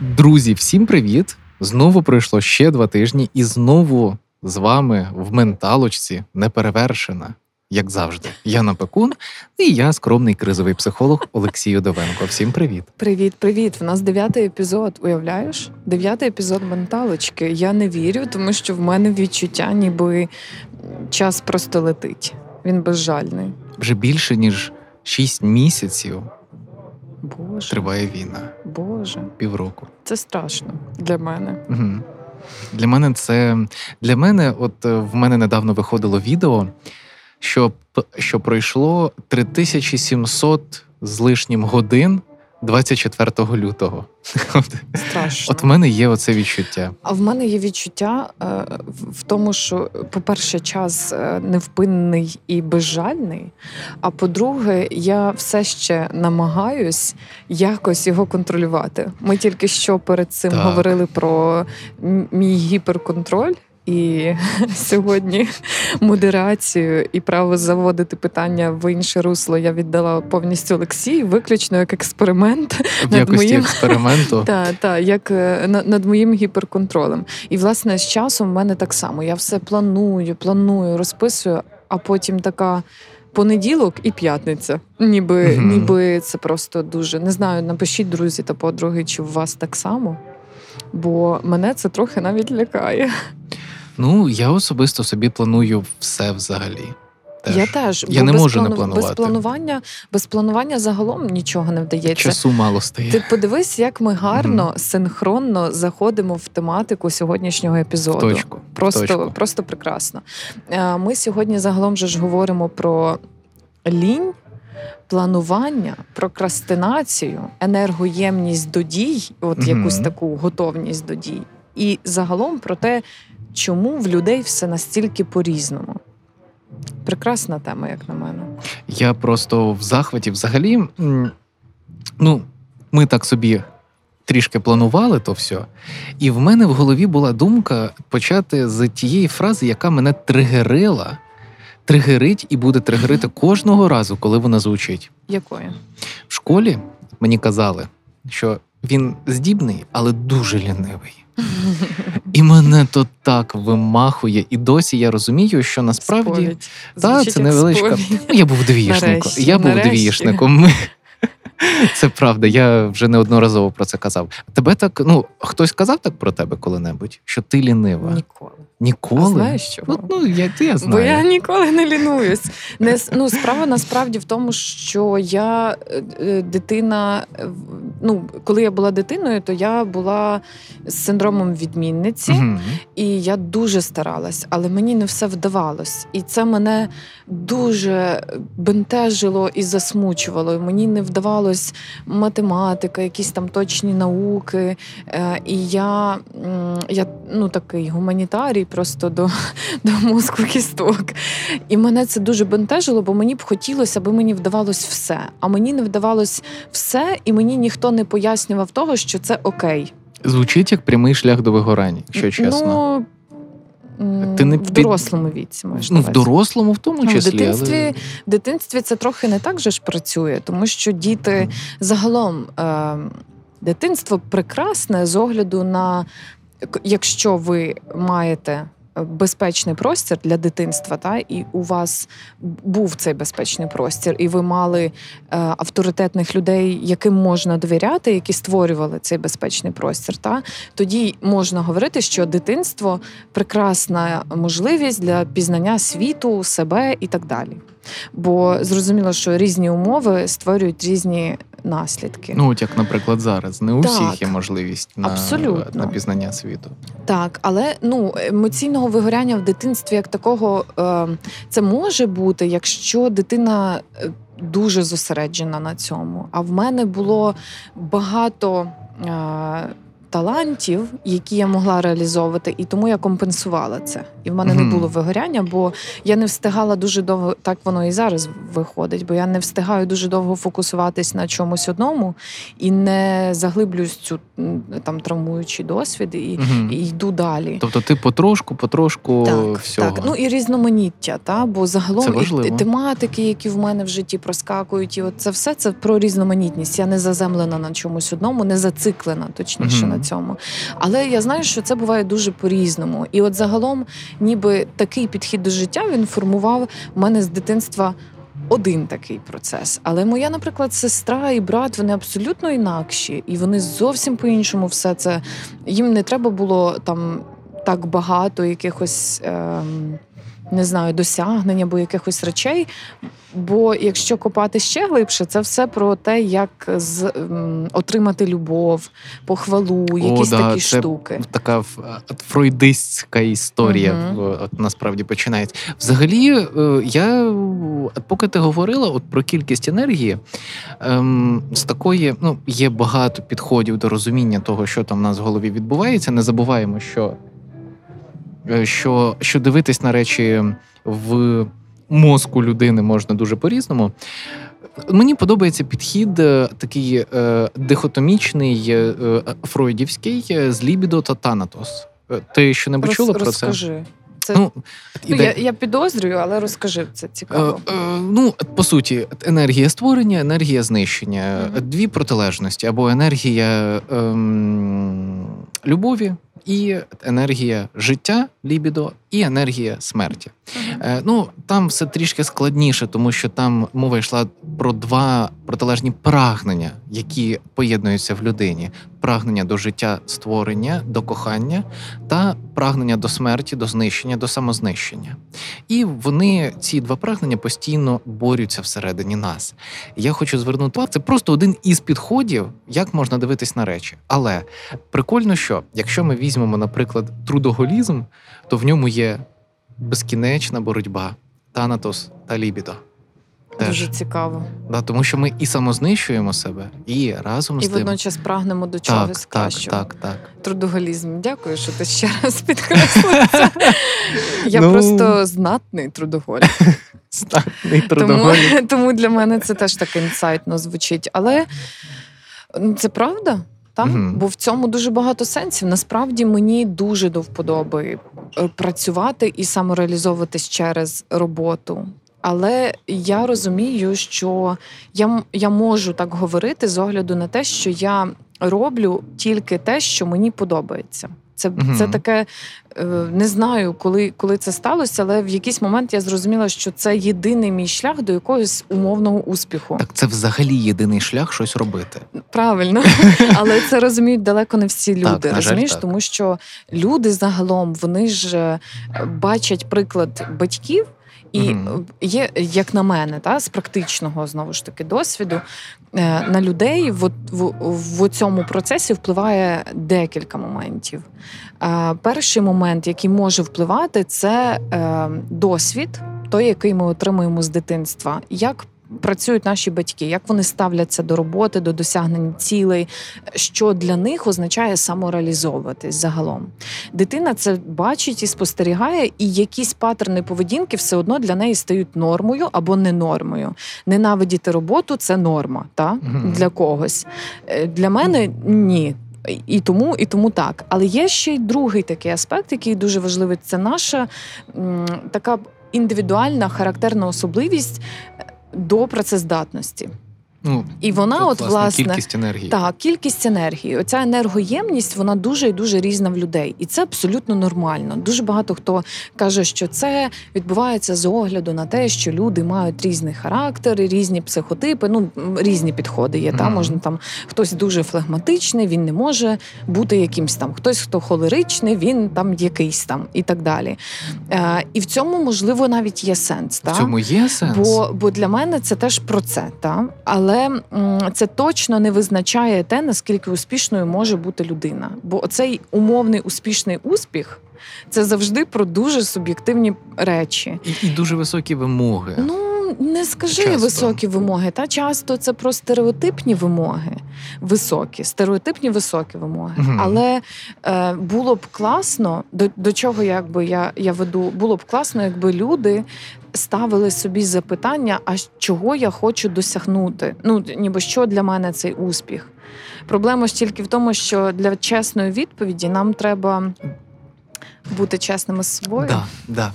Друзі, всім привіт! Знову пройшло ще два тижні, і знову з вами в менталочці неперевершена, як завжди. Яна Пекун і я скромний кризовий психолог Олексій Удовенко. Всім привіт! Привіт, привіт! У нас дев'ятий епізод. Уявляєш? Дев'ятий епізод менталочки. Я не вірю, тому що в мене відчуття, ніби час просто летить. Він безжальний. Вже більше ніж шість місяців Боже, триває війна. Боже, Півроку. це страшно для мене. Угу. Для мене це для мене, от е, в мене недавно виходило відео, що, що пройшло 3700 з лишнім годин 24 лютого. Страшно. от в мене є оце відчуття. А в мене є відчуття е, в- тому, що, по-перше, час е, невпинний і безжальний. А по-друге, я все ще намагаюсь якось його контролювати. Ми тільки що перед цим Так. говорили про мій гіперконтроль. І сьогодні модерацію і право заводити питання в інше русло я віддала повністю Олексію, виключно як експеримент. В Над моїм- експерименту. Так, так, як е, над моїм гіперконтролем. І власне з часом в мене так само. Я все планую, планую, розписую, а потім така. Понеділок і п'ятниця, ніби Мгм. ніби це просто дуже не знаю. Напишіть друзі та подруги, чи у вас так само, бо мене це трохи навіть лякає. Ну, я особисто собі планую все взагалі. Теж. Я теж Я бо не без можу не планувати. без планування, без планування загалом нічого не вдається. Часу мало стає. Ти подивись, як ми гарно Мгм. синхронно заходимо в тематику сьогоднішнього В епізоду. точку. в Просто, точку. просто прекрасно. Е, Ми сьогодні загалом же ж говоримо про лінь, планування, прокрастинацію, енергоємність до дій, от Мгм. якусь таку готовність до дій, і загалом про те, чому в людей все настільки по-різному. Прекрасна тема, як на мене. Я просто в захваті. Взагалі, ну, ми так собі трішки планували то все. І в мене в голові була думка почати з тієї фрази, яка мене тригерила, тригерить і буде тригерити кожного разу, коли вона звучить. Якою? В школі мені казали, що він здібний, але дуже лінивий. І мене то так вимахує. І досі я розумію, що насправді. Та, це невеличка. Ну, я був двієшником. Нарешті, Я був нарешті. двієшником. Це правда, я вже неодноразово про це казав. Тебе так, ну, хтось казав так про тебе коли-небудь, що ти лінива? Ніколи. Ніколи? А знаєш чого? Ну, ну я, я знаю. Бо я ніколи не лінуюсь. Не, ну, справа насправді в тому, що я е, е, дитина. Ну, коли я була дитиною, то я була з синдромом відмінниці, Мгм. і я дуже старалась, але мені не все вдавалось. І це мене дуже бентежило і засмучувало. І Мені не вдавалось математика, якісь там точні науки. Е, І я, я ну, такий гуманітарій просто до, до мозку кісток. І мене це дуже бентежило, бо мені б хотілося, аби мені вдавалось все. А мені не вдавалось все, і мені ніхто не пояснював того, що це окей. Звучить як прямий шлях до вигорання, якщо чесно. Ну, Ти не в дорослому віці маєш ну, в дорослому в тому Ну, в числі. дитинстві, але... в дитинстві це трохи не так же ж працює, тому що діти загалом е, дитинство прекрасне з огляду на якщо ви маєте. Безпечний простір для дитинства, та і у вас був цей безпечний простір, і ви мали е, авторитетних людей, яким можна довіряти, які створювали цей безпечний простір. Та тоді можна говорити, що дитинство прекрасна можливість для пізнання світу, себе і так далі. Бо зрозуміло, що різні умови створюють різні наслідки. Ну, от як, наприклад, зараз. Не у Так. всіх є можливість на, Абсолютно. на пізнання світу. Так, але ну емоційного вигоряння в дитинстві як такого е, це може бути, якщо дитина е, дуже зосереджена на цьому. А в мене було багато е, талантів, які я могла реалізовувати, і тому я компенсувала це. І в мене Мгм. не було вигоряння, бо я не встигала дуже довго, так воно і зараз виходить, бо я не встигаю дуже довго фокусуватись на чомусь одному і не заглиблююсь цю там травмуючий досвід і, Мгм. і йду далі. Тобто ти потрошку, потрошку так, всього. Так, ну і різноманіття, та бо загалом і, тематики, які в мене в житті проскакують, і от це все це про різноманітність. Я не заземлена на чомусь одному, не зациклена, точніше Мгм. на цьому. Але я знаю, що це буває дуже по-різному. І от загалом, ніби такий підхід до життя він формував в мене з дитинства. Один такий процес, але моя, наприклад, сестра і брат вони абсолютно інакші, і вони зовсім по-іншому все це. Їм не треба було там так багато якихось. Ем, не знаю, досягнень або якихось речей. Бо якщо копати ще глибше, це все про те, як з, м, отримати любов, похвалу, якісь да, такі це штуки. Така в- фройдистська історія в- от, насправді починається. Взагалі, е, я поки ти говорила от про кількість енергії, ем, з такої ну, є багато підходів до розуміння того, що там в нас в голові відбувається. Не забуваємо, що, е, що, що дивитись на речі в мозку людини можна дуже по-різному. Мені подобається підхід е, такий е, дихотомічний, е, е, фройдівський е, з лібідо та танатос. Е, Ти що не Роз- чула про це? розкажи. Це, Ну, ну, іде- я, я підозрюю, але розкажи це цікаво. Е, е, ну, по суті, енергія створення, енергія знищення. Мгм. Дві протилежності, або енергія ем, любові, і енергія життя, лібідо, і енергія смерті. Е, ну, там все трішки складніше, тому що там мова йшла про два протилежні прагнення, які поєднуються в людині: прагнення до життя створення, до кохання, та прагнення до смерті, до знищення, до самознищення. І вони, ці два прагнення, постійно борються всередині нас. Я хочу звернути увагу, це просто один із підходів, як можна дивитись на речі. Але прикольно, що якщо ми візьмемо, наприклад, трудоголізм, то в ньому є безкінечна боротьба, танатос та лібідо. Теж. Дуже цікаво. Да, тому що ми і самознищуємо себе, і разом І з тим. водночас прагнемо до чогось так, кращого. так, так. Трудоголізм. Дякую, що ти ще раз підкреслив це. Я Ну. просто знатний трудоголік. Тому, трудоголік. тому для мене це теж так інсайтно звучить. Але ну, це правда. Так? Мгм. Бо в цьому дуже багато сенсів. Насправді мені дуже до вподоби е, працювати і самореалізовуватись через роботу. Але я розумію, що я, я можу так говорити з огляду на те, що я роблю тільки те, що мені подобається. Це, Мгм. це таке, е, не знаю, коли, коли це сталося, але в якийсь момент я зрозуміла, що це єдиний мій шлях до якогось умовного успіху. Так це взагалі єдиний шлях щось робити. Правильно, але це розуміють далеко не всі люди. Так, на жаль, розумієш, так. тому що люди загалом вони ж е, бачать приклад батьків. І е, є, як на мене, та з практичного знову ж таки досвіду на людей в, в, в цьому процесі впливає декілька моментів. Е, Перший момент, який може впливати, це е, досвід, той, який ми отримуємо з дитинства. Як працюють наші батьки, як вони ставляться до роботи, до досягнення цілей, що для них означає самореалізовуватись загалом. Дитина це бачить і спостерігає, і якісь паттерни поведінки все одно для неї стають нормою або не нормою. Ненавидіти роботу це норма, та Мгм. для когось. Е, Для мене ні. І тому, і тому так. Але є ще й другий такий аспект, який дуже важливий. Це наша м, така індивідуальна характерна особливість до працездатності. Ну, І вона, тут, от власне, кількість енергії. так, кількість енергії. Оця енергоємність, вона дуже і дуже різна в людей, і це абсолютно нормально. Дуже багато хто каже, що це відбувається з огляду на те, що люди мають різний характер, різні психотипи. Ну різні підходи є. Та можна там хтось дуже флегматичний, він не може бути якимсь там, хтось хто холеричний, він там якийсь там і так далі. Е, і в цьому можливо навіть є сенс. Та? В цьому є сенс. Бо, бо для мене це теж про це, та? але м, це точно не визначає те, наскільки успішною може бути людина. Бо цей умовний успішний успіх це завжди про дуже суб'єктивні речі. І, і дуже високі вимоги. Ну Ну не скажи Часто. високі вимоги, та часто це про стереотипні вимоги, високі, стереотипні високі вимоги. Мгм. Але е, було б класно, до, до чого якби я, я веду, було б класно, якби люди ставили собі запитання, а чого я хочу досягнути? Ну ніби що для мене цей успіх. Проблема ж тільки в тому, що для чесної відповіді нам треба бути чесними з собою. Да, да.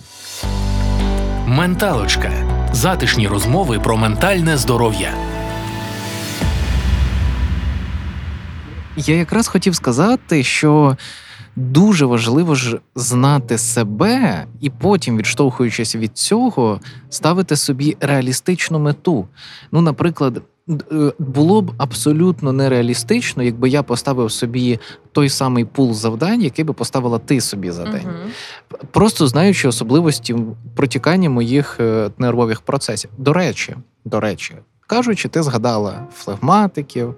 Менталочка. Затишні розмови про ментальне здоров'я. Я якраз хотів сказати, що дуже важливо ж знати себе і потім, відштовхуючись від цього, ставити собі реалістичну мету. Ну, наприклад. Е, Було б абсолютно нереалістично, якби я поставив собі той самий пул завдань, який би поставила ти собі за день. Мгм. просто знаючи особливості протікання моїх е, нервових процесів. До речі, до речі, кажучи, ти згадала флегматиків,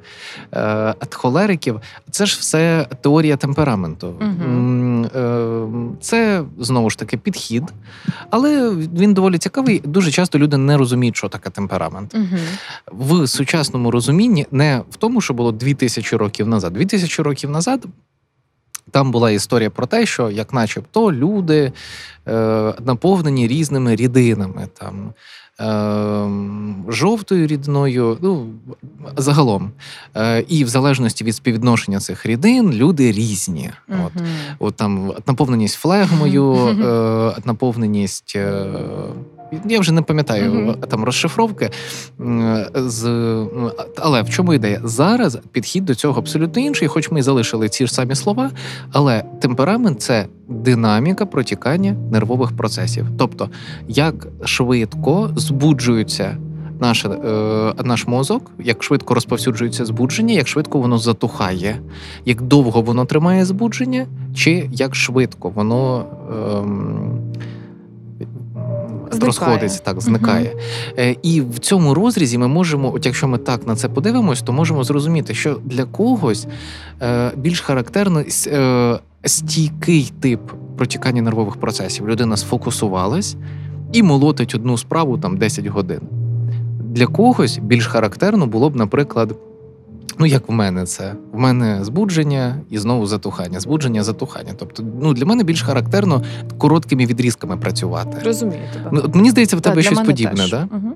е, холериків. Це ж все теорія темпераменту. Е, Це знову ж таки підхід, але він доволі цікавий. Дуже часто люди не розуміють, що таке темперамент в сучасному розумінні, не в тому, що було 2000 років назад. 2000 років назад там була історія про те, що як начебто люди е, наповнені різними рідинами, там. Е, Жовтою рідиною, ну загалом, Е, і в залежності від співвідношення цих рідин люди різні. От. Мгм. От там наповненість флегмою, е, наповненість. Е, я вже не пам'ятаю Мгм. там розшифровки. З, але в чому ідея? Зараз підхід до цього абсолютно інший, хоч ми і залишили ці ж самі слова, але темперамент це динаміка протікання нервових процесів. Тобто, як швидко збуджуються наш, е, наш мозок, як швидко розповсюджується збудження, як швидко воно затухає, як довго воно тримає збудження, чи як швидко воно. Зникає. Розходиться, так, зникає. Е, І в цьому розрізі ми можемо, от якщо ми так на це подивимось, то можемо зрозуміти, що для когось е, більш характерний е, стійкий тип протікання нервових процесів. Людина сфокусувалась і молотить одну справу там 10 годин. Для когось більш характерно було б, наприклад, ну як в мене це? В мене збудження і знову затухання, збудження, затухання. Тобто, ну для мене більш характерно короткими відрізками працювати. Розумію тебе. Ну, от мені здається, в тебе Та, щось подібне, теж. да? Угу.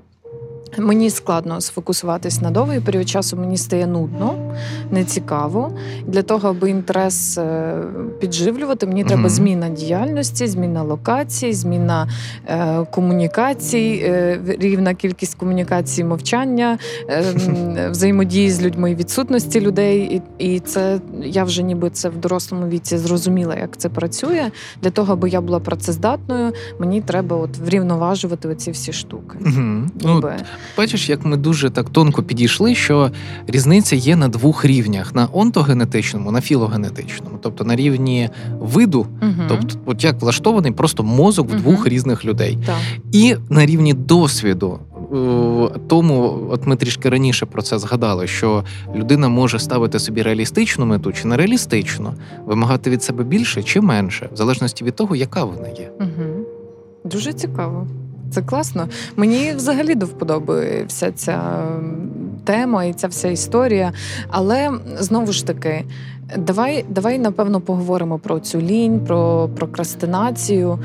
Мені складно сфокусуватись на довгий період часу, мені стає нудно, нецікаво. Для того, аби інтерес е, підживлювати, мені треба зміна діяльності, зміна локацій, зміна е, комунікацій, е, рівна кількість комунікацій, мовчання, е, взаємодії з людьми, відсутності людей. І, і це я вже ніби це в дорослому віці зрозуміла, як це працює. Для того, аби я була працездатною, мені треба от врівноважувати оці всі штуки. Угу. Ну, бачиш, як ми дуже так тонко підійшли, що різниця є на двох рівнях: на онтогенетичному, на філогенетичному, тобто на рівні виду, Мгм. тобто, от як влаштований просто мозок в двох різних людей, Так. і на рівні досвіду. Е, Тому, от ми трішки раніше про це згадали, що людина може ставити собі реалістичну мету чи нереалістичну, вимагати від себе більше чи менше, в залежності від того, яка вона є. Угу. Дуже цікаво. Це класно. Мені взагалі до вподоби вся ця тема і ця вся історія. Але знову ж таки, давай, давай напевно поговоримо про цю лінь, про прокрастинацію.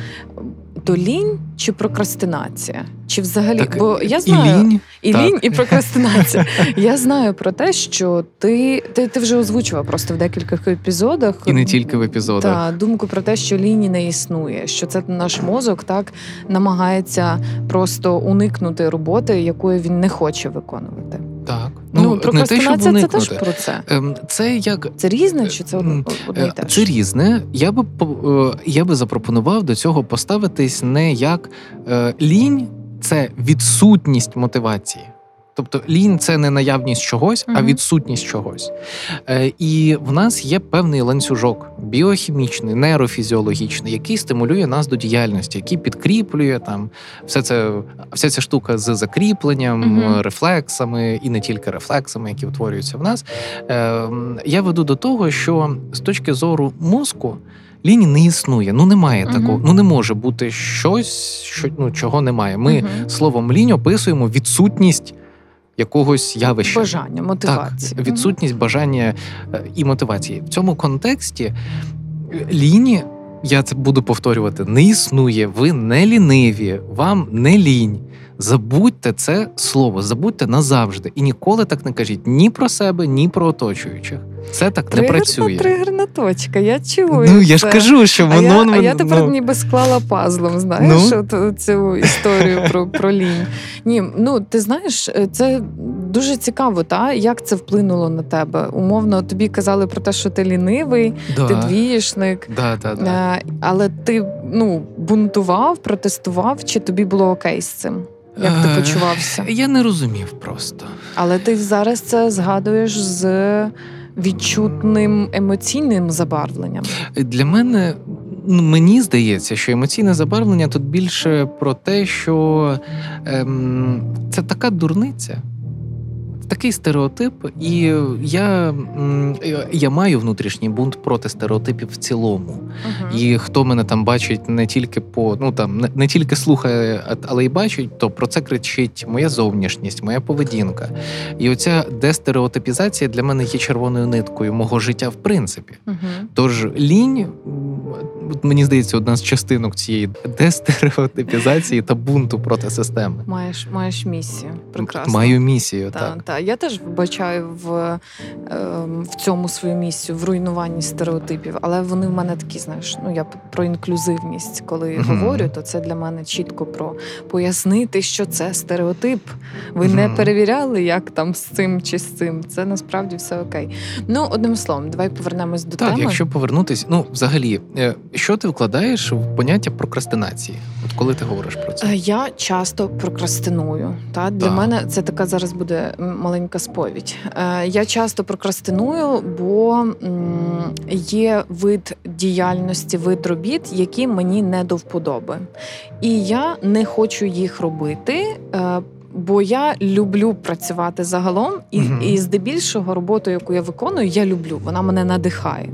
То лінь чи прокрастинація? Чи взагалі? Так, Бо я і знаю лінь, і так. лінь, і прокрастинація. Я знаю про те, що ти, ти, ти вже озвучував просто в декількох епізодах. і не тільки в епізодах. Та думку про те, що лінії не існує, що це наш мозок так намагається просто уникнути роботи, якої він не хоче виконувати. Так. Ну, не те, це теж про це. Ем, Це як Це різне чи це одне і Е, те? Це різне. Я би е, я би запропонував до цього поставитись не як е, лінь, це відсутність мотивації. Тобто лінь це не наявність чогось, а відсутність чогось. Е, І в нас є певний ланцюжок біохімічний, нейрофізіологічний, який стимулює нас до діяльності, який підкріплює там все це, вся ця штука з закріпленням, Мгм. рефлексами і не тільки рефлексами, які утворюються в нас. Е, Я веду до того, що з точки зору мозку Лінь не існує. Ну немає Мгм. такого. Ну не може бути щось, що ну чого немає. Ми Мгм. словом лінь описуємо відсутність якогось явища. бажання, мотивації. Так, відсутність бажання е, і мотивації. В цьому контексті е, ліні, я це буду повторювати, не існує. Ви не ліниві, вам не лінь. Забудьте це слово, забудьте назавжди. І ніколи так не кажіть ні про себе, ні про оточуючих. Це так не працює. тригерна точка. Я чую. Ну я ж це. кажу, що А воно я, а я тепер ну, ніби склала пазлом, знаєш, Ну? от цю історію про, про лінь. Ні, ну ти знаєш, це дуже цікаво, та як це вплинуло на тебе. Умовно, тобі казали про те, що ти лінивий, да, ти двієшник. да, да, да. Е, але ти ну бунтував, протестував, чи тобі було окей з цим? Як ти Е, почувався? Я не розумів просто. Але ти зараз це згадуєш з відчутним емоційним забарвленням. Для мене ну, мені здається, що емоційне забарвлення тут більше про те, що ем, це така дурниця. Такий стереотип, і я, я маю внутрішній бунт проти стереотипів в цілому. І хто мене там бачить не тільки по ну там не, не тільки слухає, а- але й бачить, то про це кричить моя зовнішність, моя поведінка. І оця дестереотипізація для мене є червоною ниткою мого життя, в принципі. Угу. Тож лінь, мені здається, одна з частинок цієї дестереотипізації та бунту проти системи. Маєш, маєш місію. Прекрасно. Маю місію, Та, так. та. Я теж вбачаю в, ем, в цьому свою місію, в руйнуванні стереотипів. Але вони в мене такі, знаєш, ну я про інклюзивність, коли Мгм. говорю, то це для мене чітко про пояснити, що це стереотип. Ви не перевіряли, як там з цим чи з цим. Це насправді все окей. Ну, одним словом, давай повернемось до Так, теми. якщо повернутись, ну взагалі, е, що ти вкладаєш в поняття прокрастинації? От коли ти говориш про це? Е, Я часто прокрастиную. Та для Так. мене це така зараз буде маленька сповідь. Е, Я часто прокрастиную, бо є вид діяльності, вид робіт, які мені не до вподоби. І я не хочу їх робити. Бо я люблю працювати загалом, і, Мгм. і здебільшого роботу, яку я виконую, я люблю. Вона мене надихає.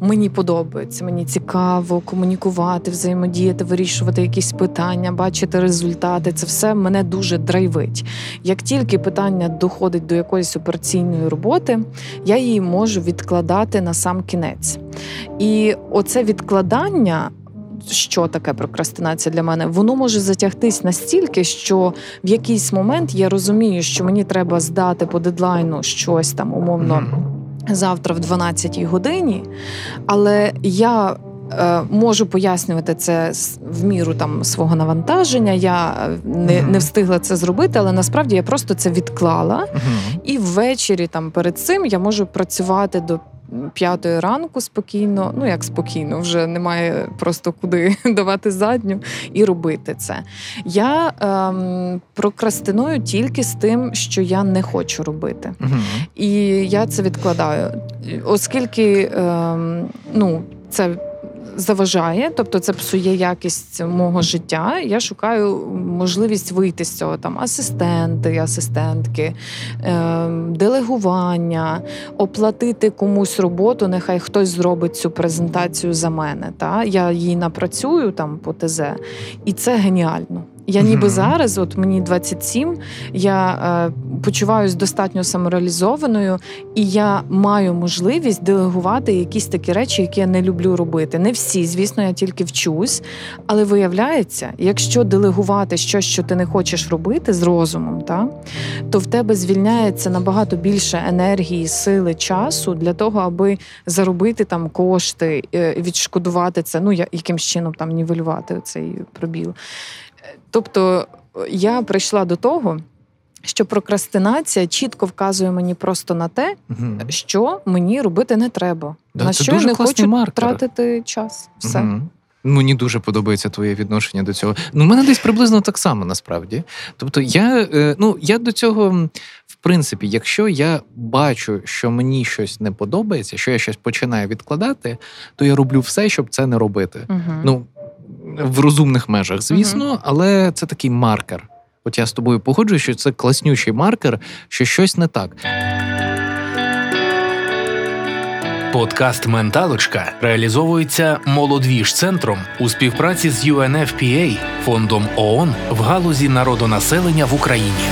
Мені подобається, мені цікаво комунікувати, взаємодіяти, вирішувати якісь питання, бачити результати. Це все мене дуже драйвить. Як тільки питання доходить до якоїсь операційної роботи, я її можу відкладати на сам кінець. І оце відкладання. Що таке прокрастинація для мене? Воно може затягтись настільки, що в якийсь момент я розумію, що мені треба здати по дедлайну щось там умовно завтра в 12 годині, але я. е, Можу пояснювати це в міру там свого навантаження. Я е, не, не встигла це зробити, але насправді я просто це відклала. Мгм. І ввечері там перед цим я можу працювати до п'ятої ранку спокійно. Ну як спокійно, вже немає просто куди давати задню і робити це. Я ем, прокрастиную тільки з тим, що я не хочу робити. Угу. І я це відкладаю, оскільки ем, ну, це заважає, тобто це псує якість мого життя. Я шукаю можливість вийти з цього там асистенти, асистентки, ем, делегування, оплатити комусь роботу. Нехай хтось зробить цю презентацію за мене. Та я її напрацюю там по ТЗ, і це геніально. Я ніби зараз, от мені 27, я е, почуваюсь достатньо самореалізованою, і я маю можливість делегувати якісь такі речі, які я не люблю робити. Не всі, звісно, я тільки вчусь. Але виявляється, якщо делегувати щось, що ти не хочеш робити з розумом, та, то в тебе звільняється набагато більше енергії, сили, часу для того, аби заробити там кошти, е, відшкодувати це, ну якимсь чином там нівелювати цей пробіл. Тобто я прийшла до того, що прокрастинація чітко вказує мені просто на те, Мгм. що мені робити не треба, Да, на що я не хочу маркер. тратити час. Все. Мгм. Мені дуже подобається твоє відношення до цього. Ну, в мене десь приблизно так само насправді. Тобто, я, е, ну, я до цього, в принципі, якщо я бачу, що мені щось не подобається, що я щось починаю відкладати, то я роблю все, щоб це не робити. Угу. Ну, в розумних межах, звісно, але це такий маркер. От я з тобою погоджуюсь, що це класнючий маркер, що щось не так. Подкаст Менталочка реалізовується молодвіж центром у співпраці з UNFPA, фондом ООН в галузі народонаселення в Україні.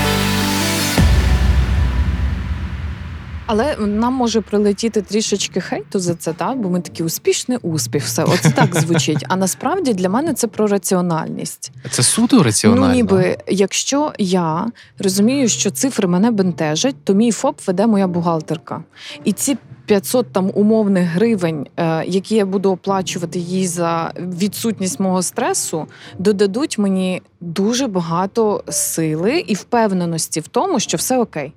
Але нам може прилетіти трішечки хейту за це, так? бо ми такі успішний успіх, все оце так звучить. А насправді для мене це про раціональність. Це суто раціонально. Ну, ніби якщо я розумію, що цифри мене бентежать, то мій ФОП веде моя бухгалтерка. І ці 500 там умовних гривень, е, які я буду оплачувати їй за відсутність мого стресу, додадуть мені дуже багато сили і впевненості в тому, що все окей.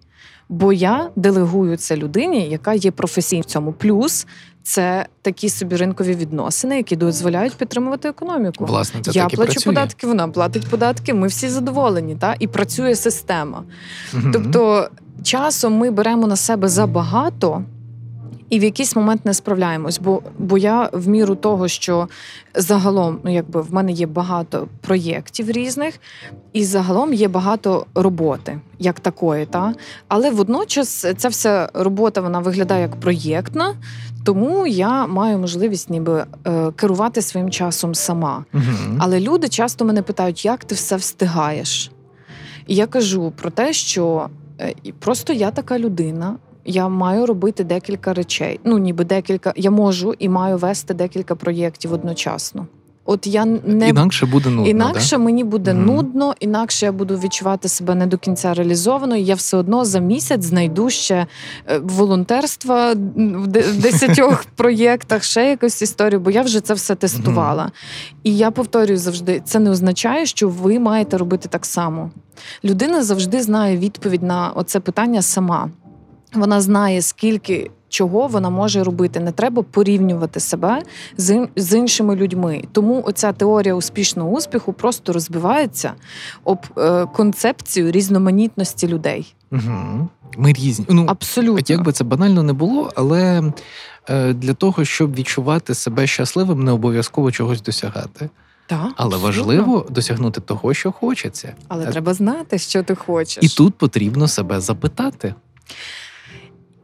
Бо я делегую це людині, яка є професійною в цьому. Плюс це такі собі ринкові відносини, які дозволяють підтримувати економіку. Власне, це я так і плачу працює. податки, вона платить податки. Ми всі задоволені, та і працює система. Тобто, часом ми беремо на себе забагато. І в якийсь момент не справляємось, бо бо я в міру того, що загалом, ну якби в мене є багато проєктів різних, і загалом є багато роботи, як такої, та але водночас ця вся робота вона виглядає як проєктна, тому я маю можливість ніби е, керувати своїм часом сама. Мгм. Але люди часто мене питають, як ти все встигаєш. І я кажу про те, що е, просто я така людина. Я маю робити декілька речей. Ну, ніби декілька. Я можу і маю вести декілька проєктів одночасно. От я не Інакше буде нудно. інакше мені буде Мгм. нудно, інакше я буду відчувати себе не до кінця реалізованою. Я все одно за місяць знайду ще е, волонтерства в де- десятьох проєктах, ще якусь історію, бо я вже це все тестувала. І я повторюю завжди: це не означає, що ви маєте робити так само. Людина завжди знає відповідь на оце питання сама. Вона знає, скільки чого вона може робити. Не треба порівнювати себе з, іншими людьми. Тому оця теорія успішного успіху просто розбивається об е, концепцію різноманітності людей. Угу. Ми різні. Ну, Абсолютно. Як би це банально не було, але е, для того, щоб відчувати себе щасливим, не обов'язково чогось досягати. Так, Але абсолютно. важливо досягнути того, що хочеться. Але Е, треба знати, що ти хочеш. І тут потрібно себе запитати.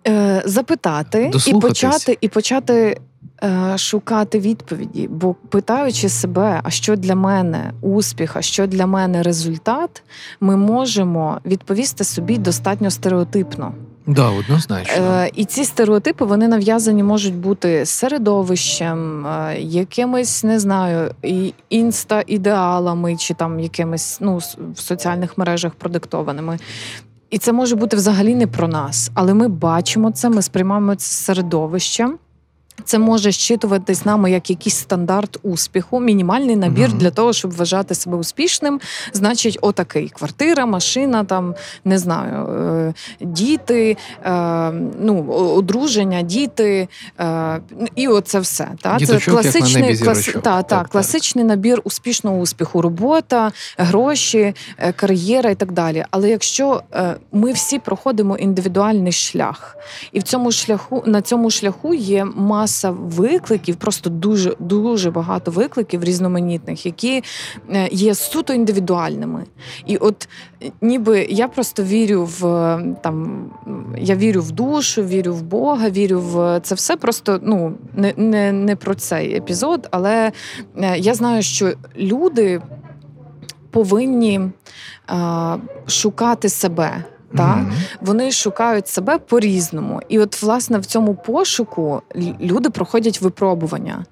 Е, запитати і почати, і почати е, шукати відповіді. Бо питаючи себе, а що для мене успіх, а що для мене результат, ми можемо відповісти собі достатньо стереотипно. Да, однозначно. Е, і ці стереотипи вони нав'язані можуть бути середовищем, е, якимись не знаю, і інста-ідеалами, чи там якимись ну в соціальних мережах продиктованими. І це може бути взагалі не про нас, але ми бачимо це, ми сприймаємо це середовищем. Це може щитуватись нами як якийсь стандарт успіху, мінімальний набір Мгм. для того, щоб вважати себе успішним. Значить, отакий квартира, машина, там не знаю, е, діти, е, ну, одруження, діти, е, і оце все. Та? Це класичний, клас, та, Так, та, так. класичний набір успішного успіху, робота, гроші, кар'єра і так далі. Але якщо ми всі проходимо індивідуальний шлях, і в цьому шляху на цьому шляху є маса викликів, просто дуже дуже багато викликів різноманітних, які е, є суто індивідуальними. І от е, ніби я просто вірю в е, там, я вірю в душу, вірю в Бога, вірю в це все. Просто ну не, не, не про цей епізод, але я знаю, що люди повинні шукати себе. Та? Мгм. Вони шукають себе по-різному. І от, власне, в цьому пошуку люди проходять випробування.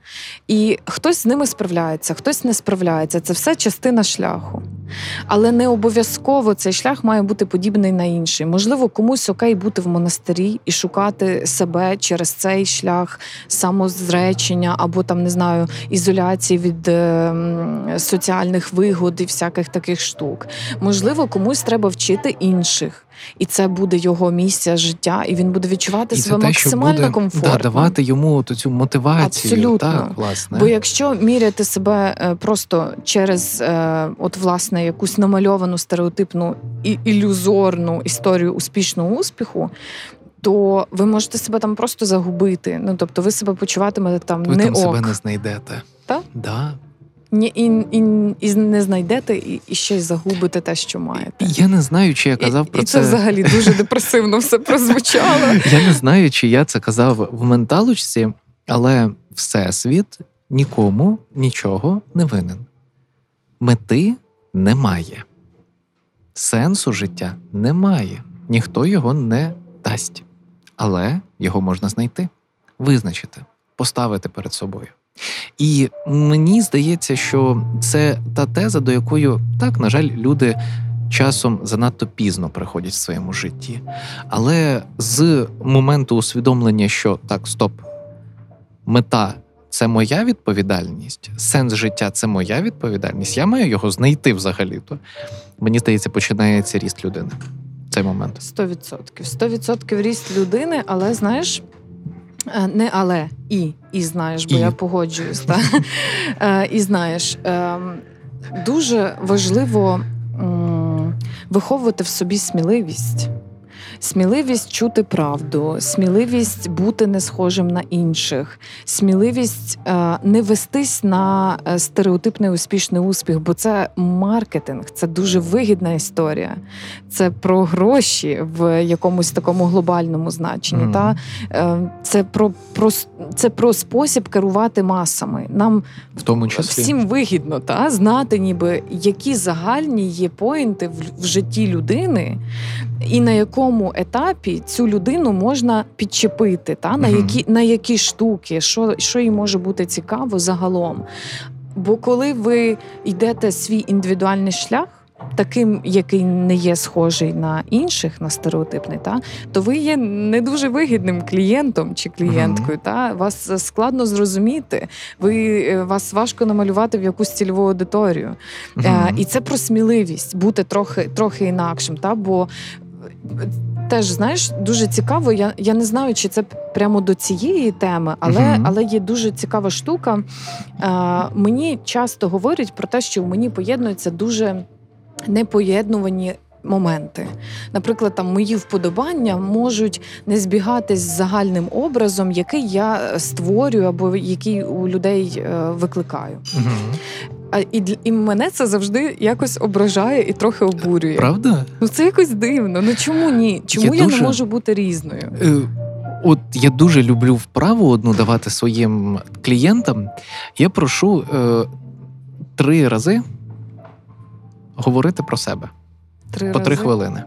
І хтось з ними справляється, хтось не справляється. Це все частина шляху. Але не обов'язково цей шлях має бути подібний на інший. Можливо, комусь окей бути в монастирі і шукати себе через цей шлях самозречення або там не знаю ізоляції від е, соціальних вигод і всяких таких штук. Можливо, комусь треба вчити інших. І це буде його місія життя, і він буде відчувати І себе те, максимально буде комфортно. да, давати йому от цю мотивацію. Абсолютно. Так, власне. Бо якщо міряти себе е, просто через е, от власне якусь намальовану стереотипну і ілюзорну історію успішного успіху. То ви можете себе там просто загубити. Ну тобто, ви себе почуватимете там Ви не там ок. себе не знайдете. Та? Да. Ні, і, і, і не знайдете, і, і й загубите те, що маєте. Я не знаю, чи я казав і, про і це. це взагалі дуже депресивно все прозвучало. Я не знаю, чи я це казав в менталочці, але всесвіт нікому нічого не винен. Мети немає. Сенсу життя немає. Ніхто його не дасть. Але його можна знайти, визначити, поставити перед собою. І мені здається, що це та теза, до якої, так, на жаль, люди часом занадто пізно приходять в своєму житті. Але з моменту усвідомлення, що так, стоп, мета це моя відповідальність, сенс життя це моя відповідальність. Я маю його знайти взагалі-то. Мені здається, починається ріст людини. Цей момент. 100%. 100% ріст людини, але знаєш. Е, Не але і, і знаєш, бо І. я погоджуюсь. Та? Е, І знаєш, ем, дуже важливо виховувати в собі сміливість. Сміливість чути правду, сміливість бути не схожим на інших, сміливість е, не вестись на е, стереотипний успішний успіх, бо це маркетинг, це дуже вигідна історія. Це про гроші в якомусь такому глобальному значенні. Мгм. Та е, це про, про це про спосіб керувати масами. Нам В тому числі. всім вигідно та знати, ніби які загальні є поінти в, в житті людини, і на якому етапі цю людину можна підчепити, та на які на які штуки, що, що їй може бути цікаво загалом. Бо коли ви йдете свій індивідуальний шлях. Таким, який не є схожий на інших, на стереотипний, та то ви є не дуже вигідним клієнтом чи клієнткою. Та вас складно зрозуміти. Ви е, вас важко намалювати в якусь цільову аудиторію. Мгм. Е, І це про сміливість бути трохи, трохи інакшим. Та? Бо теж знаєш, дуже цікаво. Я, я не знаю, чи це прямо до цієї теми, але, Мгм. але є дуже цікава штука. Е, Мені часто говорять про те, що в мені поєднуються дуже непоєднувані. Моменти, наприклад, там мої вподобання можуть не збігатись з загальним образом, який я е, створюю або який у людей е, викликаю. А і, і мене це завжди якось ображає і трохи обурює. Правда? Ну це якось дивно. Ну чому ні? Чому я, дуже- не можу бути різною? Е, От я дуже люблю вправу одну давати своїм клієнтам. Я прошу е, три рази говорити про себе Три по три рази. хвилини.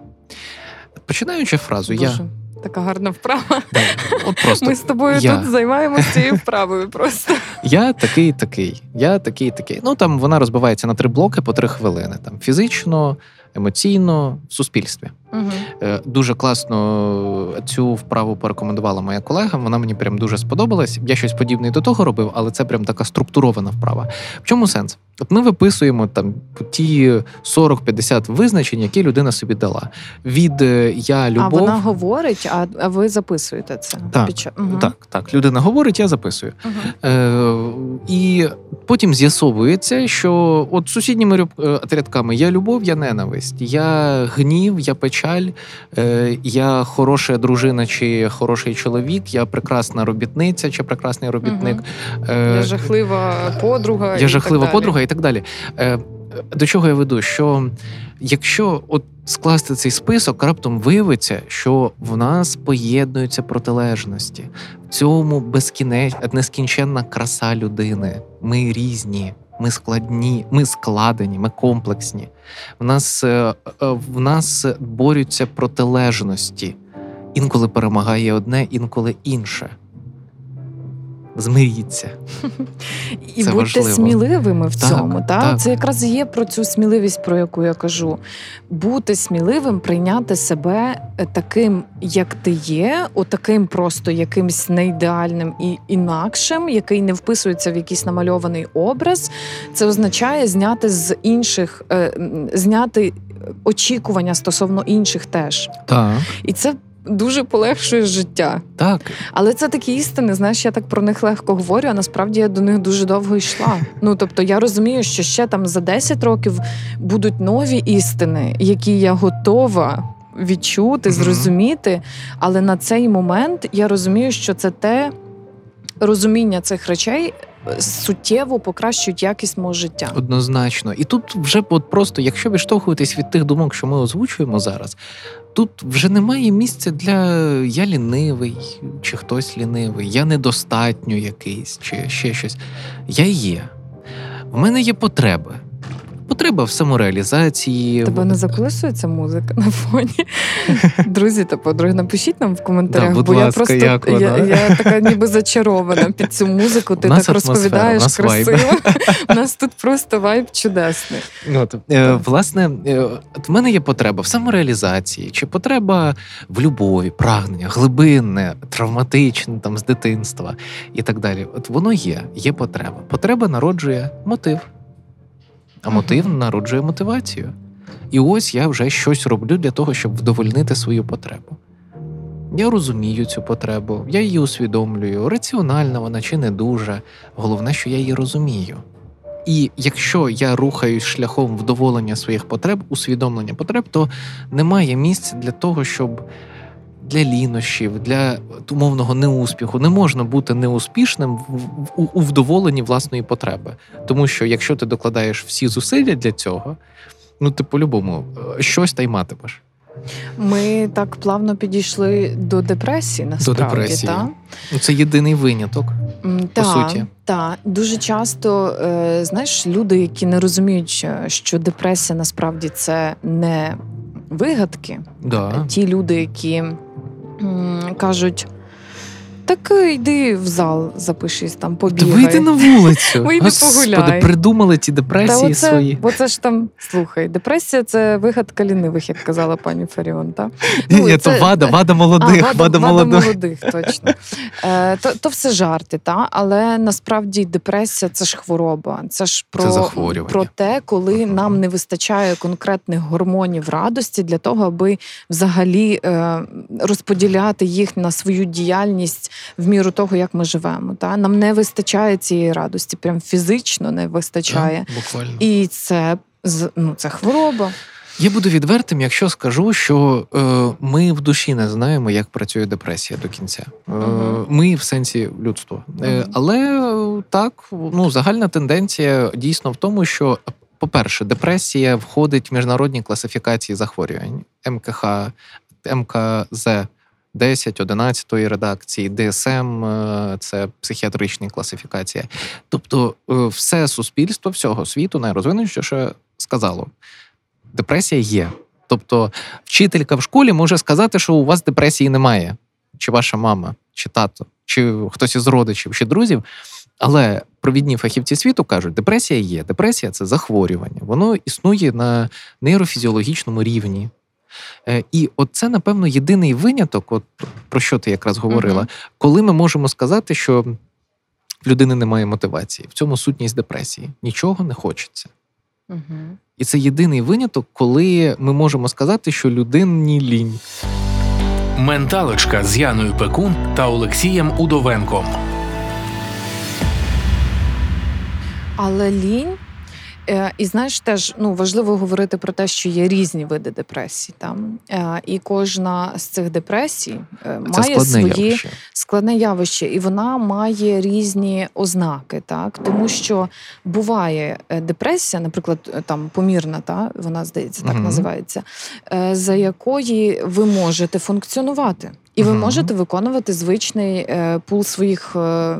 Починаючи фразу, я така гарна вправа. Да, от просто Ми з тобою я. тут займаємося цією вправою. Просто я такий, такий, я такий, такий. Ну там вона розбивається на три блоки по три хвилини. Там фізично, емоційно, в суспільстві. Угу. Е, Дуже класно цю вправу порекомендувала моя колега. Вона мені прям дуже сподобалась. Я щось подібне до того робив, але це прям така структурована вправа. В чому сенс? От ми виписуємо там ті 40-50 визначень, які людина собі дала. Від е, я а любов. вона говорить, а, а ви записуєте це Так, під Мгм. Так, так, людина говорить, я записую. Мгм. Е, і потім з'ясовується, що от сусідніми е, рядками я любов, я ненависть, я гнів, я печаль, е, я хороша дружина чи хороший чоловік, я прекрасна робітниця чи прекрасний робітник. Е, Я жахлива подруга. і я так жахлива далі. подруга і так далі. Е, До чого я веду? Що якщо от скласти цей список, раптом виявиться, що в нас поєднуються протилежності. В цьому безкінеч... нескінченна краса людини. Ми різні, ми складні, ми складені, ми комплексні. В нас, е, е, в нас борються протилежності. Інколи перемагає одне, інколи інше. Змиріться. І Це будьте важливо. сміливими в Так, цьому. Та? так. Це якраз є про цю сміливість, про яку я кажу. Бути сміливим, прийняти себе е, таким, як ти є, отаким просто якимсь неідеальним і інакшим, який не вписується в якийсь намальований образ. Це означає зняти з інших, е, зняти очікування стосовно інших теж. Так, І це дуже полегшує життя. так. Але це такі істини, знаєш, я так про них легко говорю, а насправді я до них дуже довго йшла. Ну тобто я розумію, що ще там за 10 років будуть нові істини, які я готова відчути, зрозуміти. Але на цей момент я розумію, що це те. Розуміння цих речей е, суттєво покращують якість мого життя. Однозначно. І тут вже от просто, якщо відштовхуватись від тих думок, що ми озвучуємо зараз, тут вже немає місця для я лінивий, чи хтось лінивий, я недостатньо якийсь, чи ще щось. Я є. В мене є потреби. Потреба в самореалізації. Тебе не заколисується музика на фоні. Друзі та подруги, напишіть нам в коментарях, Да, будь бо я просто як я, я така ніби зачарована під цю музику. Ти так розповідаєш нас красиво. У нас тут просто вайб чудесний. От, е, власне, е, от в мене є потреба в самореалізації, чи потреба в любові, прагнення, глибинне, травматичне там з дитинства і так далі. От воно є, є потреба. Потреба народжує мотив, а мотив народжує мотивацію. І ось я вже щось роблю для того, щоб вдовольнити свою потребу. Я розумію цю потребу, я її усвідомлюю, раціональна вона чи не дуже. Головне, що я її розумію. І якщо я рухаюсь шляхом вдоволення своїх потреб, усвідомлення потреб, то немає місця для того, щоб для лінощів, для умовного неуспіху не можна бути неуспішним у, вдоволенні власної потреби. Тому що якщо ти докладаєш всі зусилля для цього, ну ти по-любому е, щось та й матимеш. Ми так плавно підійшли до депресії, насправді. депресії. Та? Ну це єдиний виняток. М, По суті. Та. Дуже часто, е, знаєш, люди, які не розуміють, що депресія насправді це не вигадки, Да. ті люди, які м, кажуть. Так йди в зал, запишись там, Та вийди на вулицю. Вийди Господи, погуляй. придумали ті депресії оце, свої. бо це ж там, слухай, депресія це вигадка лінивих, як казала пані Фаріон. Та? Ні, Ну, ні, це- то вада, вада молодих, а, вада, вада, молодих. молодих, точно. Е, то, то все жарти, та? але насправді депресія це ж хвороба. Це ж про, захворювання. про те, коли нам не вистачає конкретних гормонів радості для того, аби взагалі е, розподіляти їх на свою діяльність в міру того, як ми живемо. Та? Нам не вистачає цієї радості, прям фізично не вистачає. Так, буквально. І це, ну, це хвороба. Я буду відвертим, якщо скажу, що е, ми в душі не знаємо, як працює депресія до кінця. Е. Ми в сенсі людства. Е, Мгм. але е, так, ну загальна тенденція дійсно в тому, що. По-перше, депресія входить в міжнародні класифікації захворювань МКХ, МКЗ 10, 11 редакції, ДСМ е, це психіатричні класифікації. Тобто, е, все суспільство всього світу найрозвиненіше сказало: депресія є. Тобто, вчителька в школі може сказати, що у вас депресії немає, чи ваша мама, чи тато, чи хтось із родичів, чи друзів. Але провідні фахівці світу кажуть, депресія є. Депресія це захворювання. Воно існує на нейрофізіологічному рівні. Е, І от це, напевно, єдиний виняток, от про що ти якраз говорила, Мгм. коли ми можемо сказати, що в людини немає мотивації. В цьому сутність депресії. Нічого не хочеться. Угу. І це єдиний виняток, коли ми можемо сказати, що людині лінь. Менталочка з Яною Пекун та Олексієм Удовенком. Але лінь. Е, і знаєш, теж ну важливо говорити про те, що є різні види депресії. Там е, і кожна з цих депресій е, Це має свої явище. Складне явище, і вона має різні ознаки, так тому що буває е, депресія, наприклад, е, там помірна, та вона здається, так Мгм. називається, е, за якої ви можете функціонувати. І ви Мгм. можете виконувати звичний е, пул своїх е,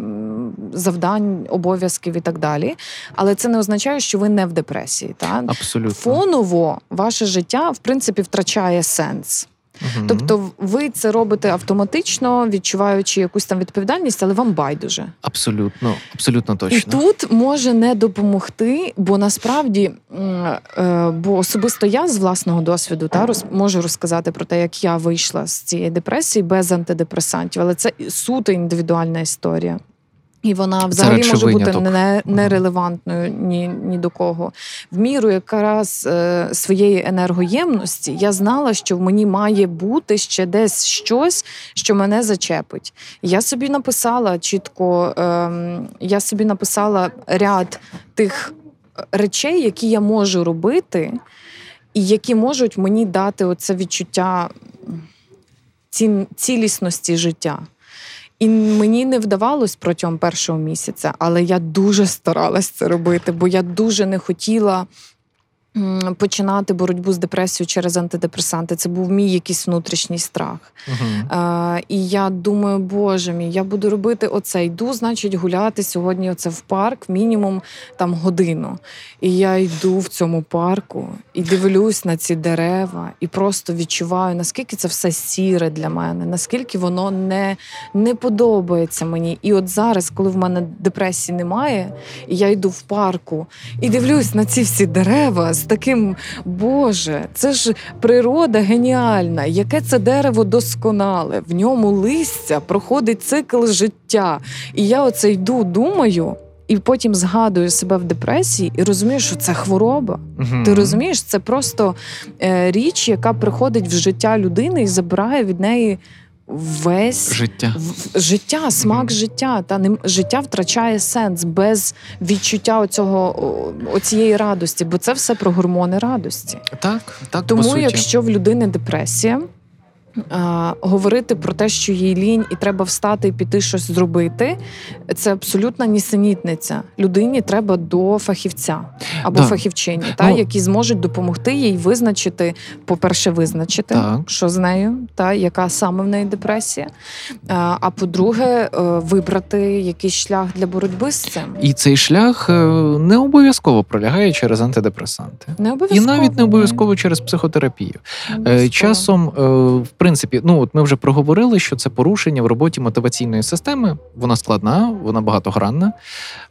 завдань, обов'язків і так далі. Але це не означає, що ви не в депресії. Та? Абсолютно. Фоново ваше життя в принципі втрачає сенс. Мгм. Тобто, ви це робите автоматично, відчуваючи якусь там відповідальність, але вам байдуже. Абсолютно, абсолютно точно. І тут може не допомогти, бо насправді, е, бо особисто я з власного досвіду та роз, можу розказати про те, як я вийшла з цієї депресії без антидепресантів, але це суто індивідуальна історія. І вона взагалі може бути не, нерелевантною ні, ні до кого. В міру якраз е, своєї енергоємності я знала, що в мені має бути ще десь щось, що мене зачепить. Я собі написала чітко, ем, я собі написала ряд тих речей, які я можу робити, і які можуть мені дати оце відчуття цілісності життя. І мені не вдавалось протягом першого місяця, але я дуже старалась це робити, бо я дуже не хотіла починати боротьбу з депресією через антидепресанти. Це був мій якийсь внутрішній страх. Uh-huh. А, І я думаю, боже мій, я буду робити оце. Йду, значить, гуляти сьогодні. Оце в парк, мінімум там годину. І я йду в цьому парку і дивлюсь на ці дерева, і просто відчуваю, наскільки це все сіре для мене, наскільки воно не, не подобається мені. І от зараз, коли в мене депресії немає, і я йду в парку і дивлюсь на ці всі дерева таким, Боже, це ж природа геніальна, яке це дерево досконале, в ньому листя проходить цикл життя. І я оце йду, думаю. І потім згадую себе в депресії і розумію, що це хвороба. uh Ти розумієш, це просто е, річ, яка приходить в життя людини і забирає від неї весь життя, в, життя, смак mm-hmm. життя. Та не життя втрачає сенс без відчуття оцього оцієї радості, бо це все про гормони радості. Так, так тому, по суті. якщо в людини депресія говорити про те, що їй лінь, і треба встати і піти щось зробити, це абсолютна нісенітниця. Людині треба до фахівця або да. фахівчині, та ну, які зможуть допомогти їй визначити, по-перше, визначити, так. що з нею, та яка саме в неї депресія. А по-друге, е, вибрати якийсь шлях для боротьби з цим. І цей шлях е, не обов'язково пролягає через антидепресанти, не обов'язково. і навіть не обов'язково через психотерапію. Е, часом в принципі, ну от ми вже проговорили, що це порушення в роботі мотиваційної системи. Вона складна, вона багатогранна.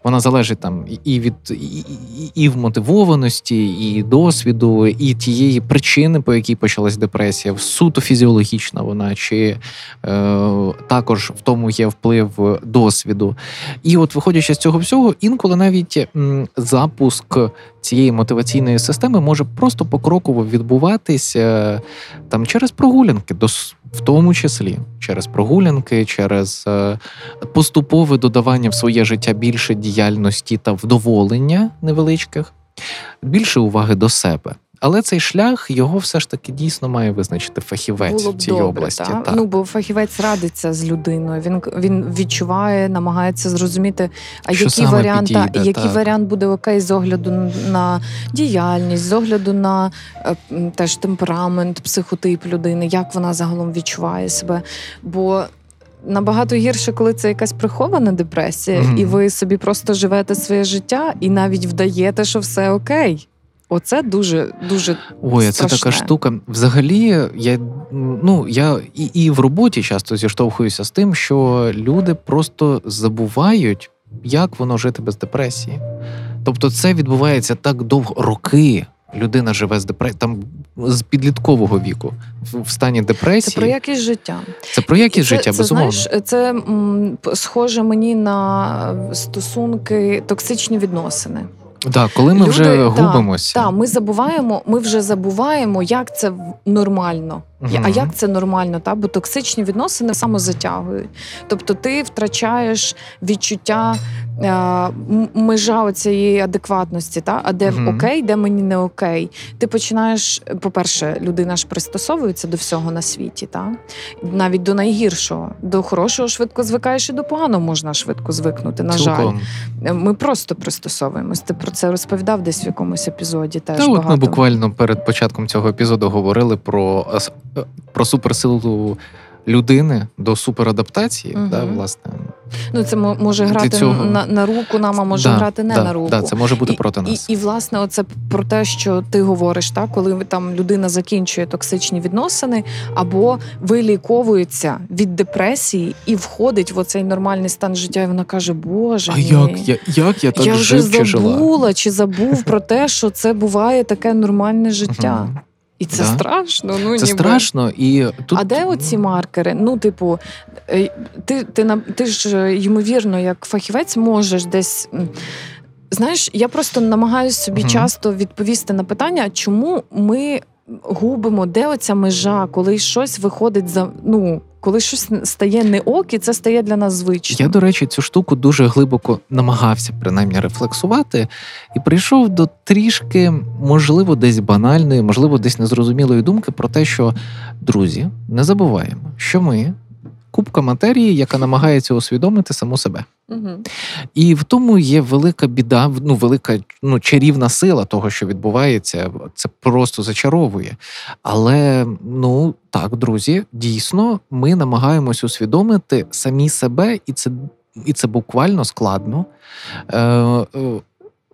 Вона залежить там і від і, і, і вмотивованості, і досвіду, і тієї причини, по якій почалась депресія, суто фізіологічна вона, чи е, також в тому є вплив досвіду. І от, виходячи з цього всього, інколи навіть м, запуск цієї мотиваційної системи може просто покроково відбуватися там через прогулянки, в тому числі через прогулянки, через е, поступове додавання в своє життя більше діяльності та вдоволення невеличких, більше уваги до себе. Але цей шлях його все ж таки дійсно має визначити фахівець Було в цій добре, області. Та? Так. Ну бо фахівець радиться з людиною. Він він відчуває, намагається зрозуміти, а Що який варіант підійде, та, який варіант буде окей з огляду на діяльність, з огляду на е, теж темперамент, психотип людини, як вона загалом відчуває себе. Бо Набагато гірше, коли це якась прихована депресія, mm-hmm. і ви собі просто живете своє життя і навіть вдаєте, що все окей. Оце дуже дуже Ой, це така штука. Взагалі, я ну я і, і в роботі часто зіштовхуюся з тим, що люди просто забувають, як воно жити без депресії. Тобто, це відбувається так довго роки. Людина живе з депресією, там з підліткового віку в стані депресії. Це про якість життя. Це про якість це, життя, це, безумовно. Знаєш, це м, схоже мені на стосунки, токсичні відносини. Так, коли ми Люди, вже губимося. та, та, ми забуваємо, ми вже забуваємо, як це нормально. Uh-huh. А як це нормально? Та? Бо токсичні відносини самозатягують. Тобто ти втрачаєш відчуття межа цієї адекватності, та? а де uh-huh. окей, де мені не окей. Ти починаєш, по-перше, людина ж пристосовується до всього на світі, та? навіть до найгіршого. До хорошого швидко звикаєш і до поганого можна швидко звикнути. На Цілком. жаль, ми просто пристосовуємось. Ти про це розповідав десь в якомусь епізоді. Теж Та багато. от ми буквально перед початком цього епізоду говорили про про суперсилу людини до суперадаптації, угу. да, власне. Ну, це може грати цього... на на руку нам, а може да, грати не да, на руку. Да, Це може бути проти і, нас. І, і, власне, оце про те, що ти говориш, так, коли там людина закінчує токсичні відносини, або виліковується від депресії і входить в оцей нормальний стан життя, і вона каже: Боже, а як я як я так я жив, вже чи забула жила? чи забув про те, що це буває таке нормальне життя. І це да? страшно. Ну це ніби. страшно і тут а де оці маркери? Ну, типу, е, ти ти, ти ж е, ймовірно, як фахівець, можеш десь. Знаєш, я просто намагаюся собі угу. часто відповісти на питання, чому ми губимо, де оця межа, коли щось виходить за ну коли щось стає не ок, і це стає для нас звичним. Я, до речі, цю штуку дуже глибоко намагався принаймні рефлексувати, і прийшов до трішки, можливо, десь банальної, можливо, десь незрозумілої думки про те, що друзі, не забуваємо, що ми кубка матерії, яка намагається усвідомити саму себе. Угу. І в тому є велика біда, ну велика ну, чарівна сила того, що відбувається. Це просто зачаровує. Але ну так, друзі, дійсно, ми намагаємось усвідомити самі себе, і це і це буквально складно. Е, е,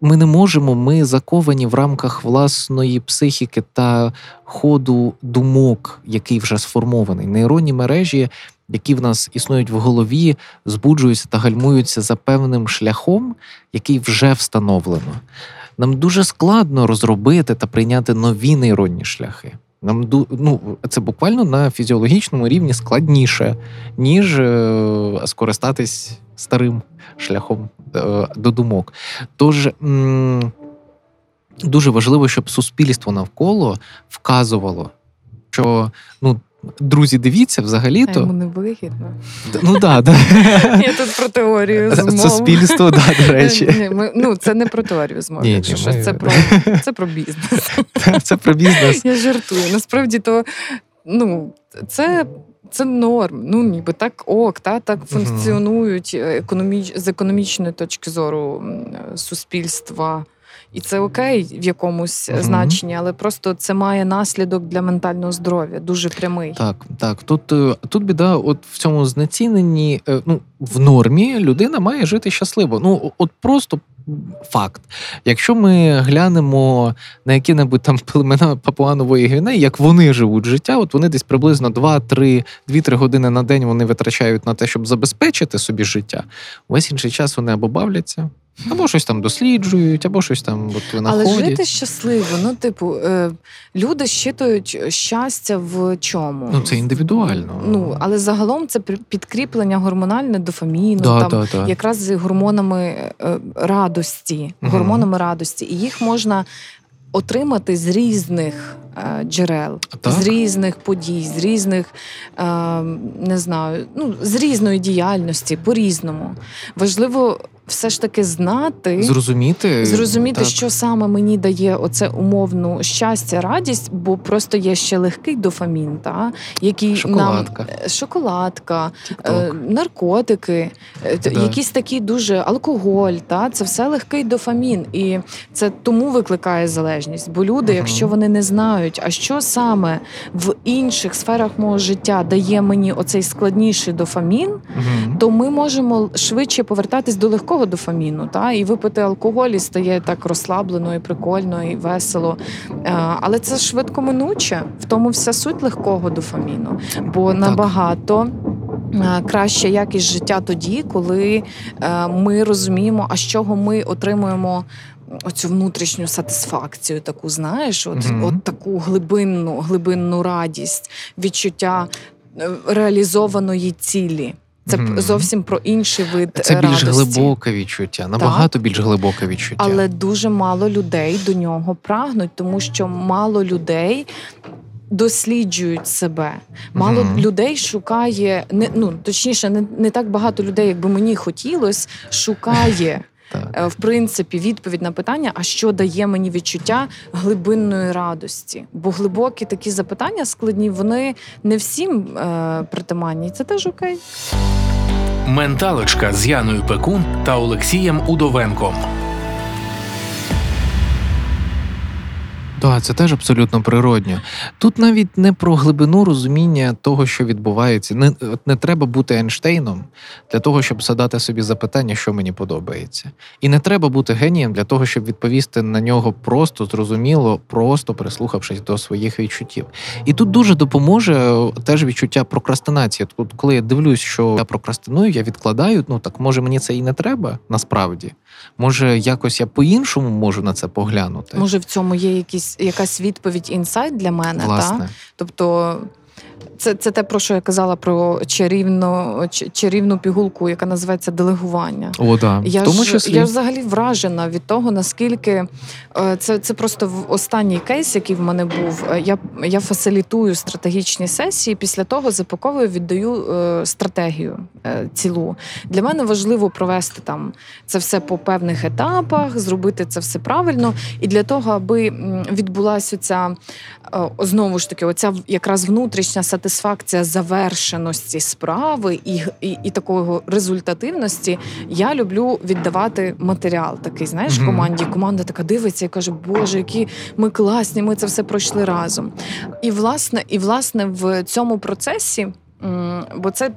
Ми не можемо, ми заковані в рамках власної психіки та ходу думок, який вже сформований. Нейронні мережі які в нас існують в голові, збуджуються та гальмуються за певним шляхом, який вже встановлено. Нам дуже складно розробити та прийняти нові нейронні шляхи. Нам ну, це буквально на фізіологічному рівні складніше, ніж е, скористатись старим шляхом е, до думок. Тож дуже важливо, щоб суспільство навколо вказувало, що ну Друзі, дивіться, взагалі-то. Йому не вигідно. Ну да, да. Я тут про теорію змов. Суспільство, да, до речі. Ні, ми, ну, це не про теорію змов, Ні, якщо ні, щось, ми- це про це про бізнес. Це про бізнес. Я жартую. Насправді, то ну, це. Це норм, ну ніби так ок, та так функціонують економіч... з економічної точки зору м, суспільства. І це окей в якомусь Мгм. значенні, але просто це має наслідок для ментального здоров'я, дуже прямий. Так, так. Тут, е, тут біда, от в цьому знеціненні, е, ну, в нормі людина має жити щасливо. Ну, от просто факт. Якщо ми глянемо на які-небудь там племена Папуанової Гвінеї, як вони живуть життя, от вони десь приблизно 2-3 2-3 години на день вони витрачають на те, щоб забезпечити собі життя. Весь інший час вони або бавляться, або щось там досліджують, або щось там от Але жити щасливо, ну, типу, е, люди щитують щастя в чому? Ну, це індивідуально. Ну, але загалом це підкріплення гормональне дофаміну, да, там, да, да. якраз з гормонами е, радості, Мгм. гормонами радості. І їх можна отримати з різних е, джерел, Так. з різних подій, з різних, е, не знаю, ну, з різної діяльності, по-різному. Важливо все ж таки знати. Зрозуміти, Зрозуміти, так. що саме мені дає оце умовну щастя, радість, бо просто є ще легкий дофамін, та який Шоколадка. нам е, шоколадка, е, наркотики, е, Да. якісь такі дуже алкоголь, та це все легкий дофамін, і це тому викликає залежність. Бо люди, Мгм. якщо вони не знають, а що саме в інших сферах мого життя дає мені оцей складніший дофамін, Мгм. то ми можемо швидше повертатись до легкого дофаміну, та і випити алкоголь і стає так розслаблено і прикольно, і весело. Е, Але це швидко минуче. В тому вся суть легкого дофаміну, бо набагато. е, Краща якість життя тоді, коли е, ми розуміємо, а з чого ми отримуємо оцю внутрішню сатисфакцію, таку знаєш, от, Мгм. от таку глибинну, глибинну радість, відчуття реалізованої цілі. Це mm. Зовсім про інший вид Це радості. більш глибоке відчуття, набагато більш глибоке відчуття. Але дуже мало людей до нього прагнуть, тому що мало людей. Досліджують себе, мало Мгм. людей шукає не ну точніше, не, не так багато людей, як би мені хотілося, шукає Так. е, в принципі відповідь на питання, а що дає мені відчуття глибинної радості. Бо глибокі такі запитання складні, вони не всім е, притаманні. Це теж окей. Менталочка з Яною Пекун та Олексієм Удовенком. Так, це теж абсолютно природньо. Тут навіть не про глибину розуміння того, що відбувається. Не, не треба бути Ейнштейном для того, щоб задати собі запитання, що мені подобається. І не треба бути генієм для того, щоб відповісти на нього просто зрозуміло, просто прислухавшись до своїх відчуттів. І тут дуже допоможе е, теж відчуття прокрастинації. От коли я дивлюсь, що я прокрастиную, я відкладаю. Ну так може мені це і не треба насправді. Може, якось я по-іншому можу на це поглянути. Може, в цьому є якісь якась відповідь інсайт для мене, та? Тобто. Це, це те, про що я казала про чарівну, чарівну пігулку, яка називається делегування. О, да. Я тому ж числі. я ж взагалі вражена від того, наскільки е, це, це просто останній кейс, який в мене був. Е, Я, я фасилітую стратегічні сесії. Після того запаковую, віддаю е, стратегію цілу. Для мене важливо провести там це все по певних етапах, зробити це все правильно. І для того, аби відбулася ця знову ж таки, оця якраз внутрішня сатисфакція завершеності справи і, і, і такого результативності, я люблю віддавати матеріал такий, знаєш, команді. Команда така дивиться і каже, Боже, які ми класні, ми це все пройшли разом. І власне, і власне в цьому процесі. Бо це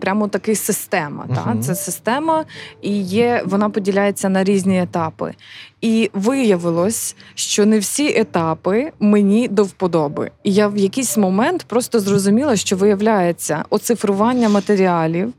прямо такий система. Uh-huh. Та? Це система, і є, вона поділяється на різні етапи. І виявилось, що не всі етапи мені до вподоби. І я в якийсь момент просто зрозуміла, що виявляється оцифрування матеріалів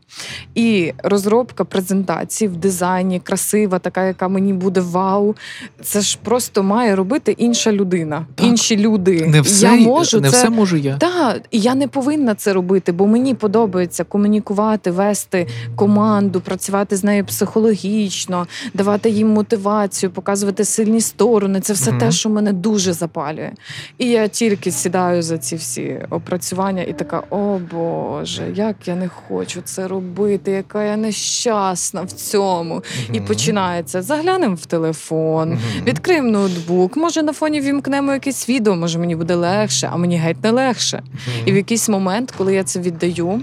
і розробка презентації в дизайні, красива, така, яка мені буде вау. Це ж просто має робити інша людина, так. інші люди. Не все, я можу не це... все можу я. Так, і я не повинна це робити, бо мені подобається комунікувати, вести команду, працювати з нею психологічно, давати їм мотивацію показувати сильні сторони. Це все mm-hmm. те, що мене дуже запалює. І я тільки сідаю за ці всі опрацювання і така: о Боже, як я не хочу це робити, яка я нещасна в цьому. Mm-hmm. І починається: заглянемо в телефон, mm-hmm. відкриємо ноутбук, може на фоні вімкнемо якесь відео, може мені буде легше, а мені геть не легше. І в якийсь момент, коли я це віддаю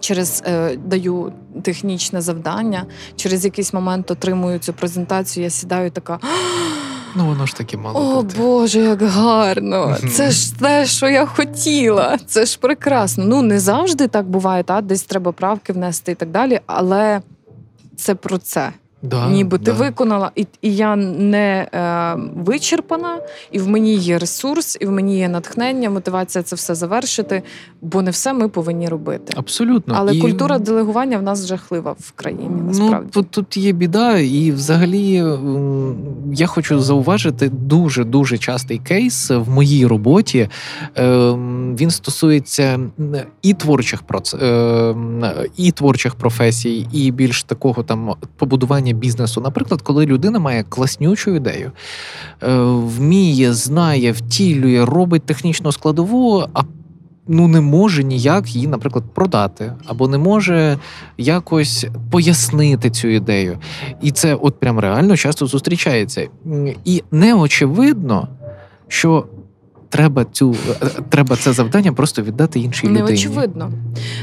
через е, даю технічне завдання, через якийсь момент отримую цю презентацію. Я сідаю така. Ну, воно ж таки мало. О бути. Боже, як гарно! Це ж те, що я хотіла. Це ж прекрасно. Ну не завжди так буває, та десь треба правки внести і так далі, але це про це. Да, Ніби да. ти виконала, і і я не е, вичерпана, і в мені є ресурс, і в мені є натхнення, мотивація це все завершити, бо не все ми повинні робити. Абсолютно. Але і... культура делегування в нас жахлива в країні. Ну, насправді. Ну, тут, тут є біда, і взагалі я хочу зауважити дуже дуже частий кейс в моїй роботі. Ем, він стосується і творчих проц... Ем, і творчих професій, і більш такого там побудування бізнесу. Наприклад, коли людина має класнючу ідею, е, вміє, знає, втілює, робить технічну складову, а ну не може ніяк її, наприклад, продати, або не може якось пояснити цю ідею. І це от прям реально часто зустрічається. І неочевидно, що треба цю е, треба це завдання просто віддати іншій людині. Неочевидно.